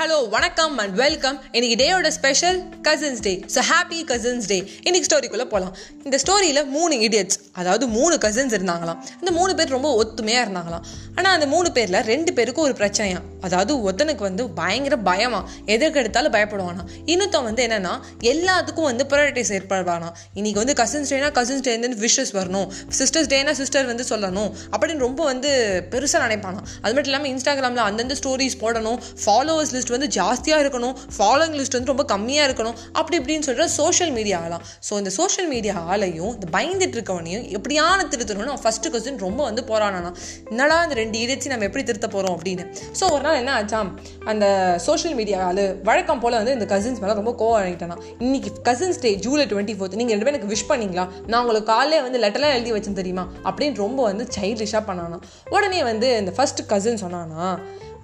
Hello வணக்கம் and welcome இன்னைக்கு டேயோட special cousins day so happy cousins day இன்னைக்கு ஸ்டோரிக்குள்ளே போகலாம் இந்த ஸ்டோரியில் மூணு இடியட்ஸ் அதாவது மூணு கசின்ஸ் இருந்தாங்களாம். இந்த மூணு பேர் ரொம்ப ஒத்துமையாக இருந்தாங்களாம். ஆனால் அந்த மூணு பேரில் ரெண்டு பேருக்கும் ஒரு பிரச்சனையா? அதாவது ஒருத்தனுக்கு வந்து பயங்கர பயமா. எதற்கு எடுத்தாலும் பயப்படுவானா இன்னொருத்தன் வந்து என்னன்னா எல்லாத்துக்கும் வந்து ப்ரையாரிட்டிஸ் ஏற்படுவானா இன்னைக்கு வந்து கசின்ஸ் டேனா கசின்ஸ் டே வந்து விஷஸ் வரணும். சிஸ்டர்ஸ் டேனா சிஸ்டர் வந்து சொல்லணும். அப்படின்னு ரொம்ப வந்து பெருசாக நினைப்பானா அது மட்டும் இல்லாமல் இன்ஸ்டாகிராமில் அந்தந்த ஸ்டோரிஸ் போடணும். ஃபாலோவர்ஸ் லிஸ்ட் வந்து ஜாஸ்தியாக இருக்கணும். ஃபாலோயிங் லிஸ்ட் வந்து ரொம்ப கம்மியாக இருக்கணும். அப்படி இப்படின்னு சொல்கிற சோஷியல் மீடியா ஆளாம். ஸோ இந்த சோஷியல் மீடியா ஆளையும் இந்த பயந்துட்டு இருக்கவனையும் எப்படியான திருத்தணும்னு அவன் ஃபஸ்ட்டு கொஸ்டின் ரொம்ப வந்து போராடானா என்னடா இந்த ரெண்டு இறைச்சி நம்ம எப்படி திருத்த போகிறோம் அப்படின்னு. ஸோ ஒரு நாள் என்ன ஆச்சாம்? அந்த சோஷியல் மீடியா அது வழக்கம் போல் வந்து இந்த கசின்ஸ் மேலே ரொம்ப கோவம் ஆகிட்டானா இன்னைக்கு cousins day July twenty fourth நீங்கள் ரெண்டு பேரும் எனக்கு விஷ் பண்ணீங்களா? நான் உங்களுக்கு காலையில் வந்து லெட்டர்லாம் எழுதி வச்சேன் தெரியுமா? அப்படின்னு ரொம்ப வந்து சைல்டிஷாக பண்ணானா உடனே வந்து இந்த ஃபஸ்ட்டு கசின் சொன்னானா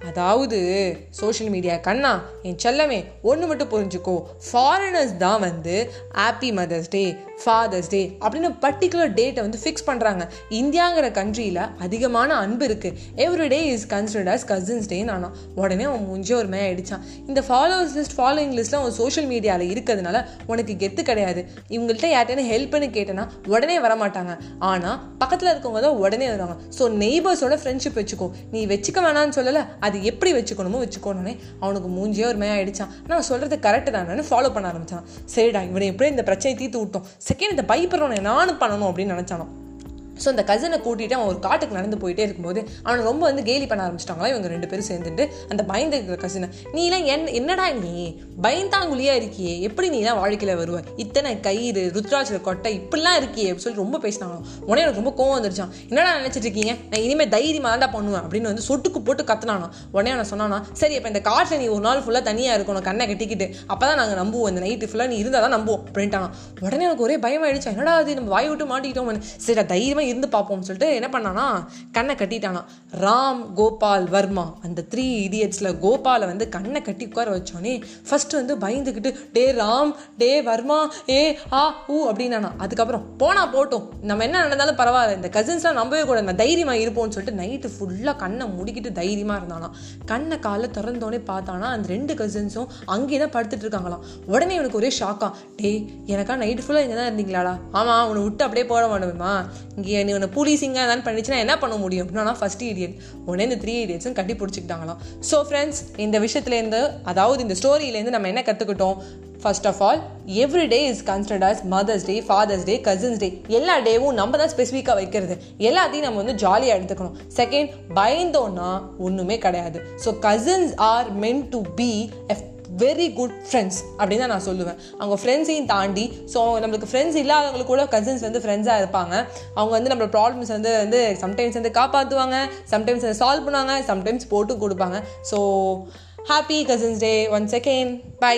அதாவது சோஷியல் மீடியா கண்ணா என் செல்லமே ஒன்று மட்டும் புரிஞ்சுக்கோ. ஃபாரினர்ஸ் தான் வந்து happy mother's day father's day அப்படின்னு பர்டிகுலர் டேட்டை வந்து ஃபிக்ஸ் பண்ணுறாங்க இந்தியாங்கிற கண்ட்ரியில் அதிகமான அன்பு இருக்குது every day is considered as cousins டேன்னு ஆனால் உடனே அவன் முடிஞ்ச ஒரு மே அடித்தான் இந்த ஃபாலோவர்ஸ் லிஸ்ட் ஃபாலோயிங் லிஸ்ட்லாம் அவன் சோஷியல் மீடியாவில் இருக்கிறதுனால உனக்கு கெத்து கிடையாது. இவங்கள்ட்ட யார்ட்டேன்னு ஹெல்ப்னு கேட்டேன்னா உடனே வர மாட்டாங்க ஆனால் பக்கத்தில் இருக்கவங்க தான் உடனே வருவாங்க. ஸோ நெய்பர்ஸோட ஃப்ரெண்ட்ஷிப் வச்சுக்கோ. நீ வச்சுக்க வேணாம்னு சொல்லலை அது எப்படி வச்சுக்கணுமோ வச்சுக்கணுன்னே அவனுக்கு மூஞ்சியே ஒரு மே ஆயிடுச்சான் நான் சொல்கிறது கரெக்டு தானே ஃபாலோ பண்ண ஆரம்பிச்சான். சரிடா இவனை எப்படியும் இந்த பிரச்சனையை தீர்த்து விட்டோம். செகண்ட் இந்த பயப்படுறவனை நானும் பண்ணணும் அப்படின்னு நினச்சானோ? ஸோ அந்த கசனை கூட்டிகிட்டு அவன் ஒரு காட்டுக்கு நடந்து போயிட்டே இருக்கும்போது அவனை ரொம்ப வந்து கேலி பண்ண ஆரம்பிச்சிட்டாங்களா இவங்க ரெண்டு பேரும் சேர்ந்துட்டு. அந்த பயந்து இருக்கிற கசினை நீலாம் என் என்னடா நீ? பயந்தாங்குழியா இருக்கியே? எப்படி நீலாம் வாழ்க்கையில் வருவ? இத்தனை கயிறு ருத்ராட்சர கொட்டை இப்படிலாம் இருக்கியே? அப்படின்னு சொல்லி ரொம்ப பேசினாங்க உடனே எனக்கு ரொம்ப கோவம் வந்துருச்சான் என்னடா நினைச்சிட்டு இருக்கீங்க? நான் இனிமேல் தைரியமாக தான் பண்ணுவேன். அப்படின்னு வந்து சொட்டுக்கு போட்டு கத்துனானா உடனே அவனை சொன்னானா சரி அப்போ இந்த காட்டில் நீ ஒரு நாள் ஃபுல்லாக தனியாக இருக்கணும் கண்ணை கட்டிக்கிட்டு அப்போ தான் நாங்கள் நம்புவோம். இந்த நைட்டு ஃபுல்லாக நீ இருந்தால் தான் நம்புவோம். அப்படின்ட்டானா உடனே எனக்கு ஒரே பயமாயிடுச்சா என்னடா அது நம்ம வாய் விட்டு மாட்டிக்கிட்டோம் சரி தைரியமாக இருந்து பார்ப்போம்னு சொல்லிட்டு என்ன பண்ணானா கண்ணை கட்டிட்டானா. ராம் கோபால் வர்மா. அந்த த்ரீ இடியட்ஸில் கோபாலை வந்து கண்ணை கட்டி உட்கார வச்சோன்னே ஃபஸ்ட்டு வந்து பயந்துக்கிட்டு டே ராம் டே வர்மா ஏ ஆ ஊ அப்படின்னானா. அதுக்கப்புறம் போனா போட்டோம். நம்ம என்ன நடந்தாலும் பரவாயில்ல. இந்த கசின்ஸ்லாம் நம்பவே கூட நம்ம தைரியமாக இருப்போம்னு சொல்லிட்டு நைட்டு ஃபுல்லாக கண்ணை முடிக்கிட்டு தைரியமாக இருந்தானா. கண்ணை காலை திறந்தோடனே பார்த்தானா அந்த ரெண்டு கசின்ஸும் அங்கேயே தான் படுத்துட்டு இருக்காங்களாம். உடனே இவனுக்கு ஒரே ஷாக்கா டே எனக்கா நைட்டு ஃபுல்லாக இங்கே தான் இருந்தீங்களாடா. ஆமாம் உன்னை விட்டு அப்படியே போட மாட்டோமா இங்கே நீ உன்னை போலீஸிங்க தான் பண்ணிச்சுன்னா என்ன பண்ண முடியும்? அப்படின்னா ஃபர்ஸ்ட் இடியட் உடனே இந்த த்ரீ இடியட்ஸும் கட்டி பிடிச்சிக்கிட்டாங்களாம். ஸோ ஃப்ரெண்ட்ஸ் இந்த விஷயத்துலேருந்து அதாவது இந்த ஸ்டோரியிலேருந்து நம்ம என்ன கற்றுக்கிட்டோம் first of all every day is considered as mother's day father's day cousins day எல்லா டேவும் நம்ம தான் ஸ்பெசிஃபிக்காக வைக்கிறது. எல்லாத்தையும் நம்ம வந்து ஜாலியாக எடுத்துக்கணும். செகண்ட் பயந்தோன்னா ஒன்றுமே கிடையாது. So cousins are meant to be F very good friends அப்படின்னு தான் நான் சொல்லுவேன். அவங்க ஃப்ரெண்ட்ஸையும் தாண்டி ஸோ நம்மளுக்கு ஃப்ரெண்ட்ஸ் இல்லாதவங்களுக்கு கூட கசின்ஸ் வந்து ஃப்ரெண்ட்ஸாக இருப்பாங்க. அவங்க வந்து நம்மளோட ப்ராப்ளம்ஸ் வந்து வந்து சம்டைம்ஸ் வந்து காப்பாற்றுவாங்க சம்டைம்ஸ் வந்து சால்வ் பண்ணுவாங்க சம்டைம்ஸ் போட்டு கொடுப்பாங்க. So happy cousins day one second bye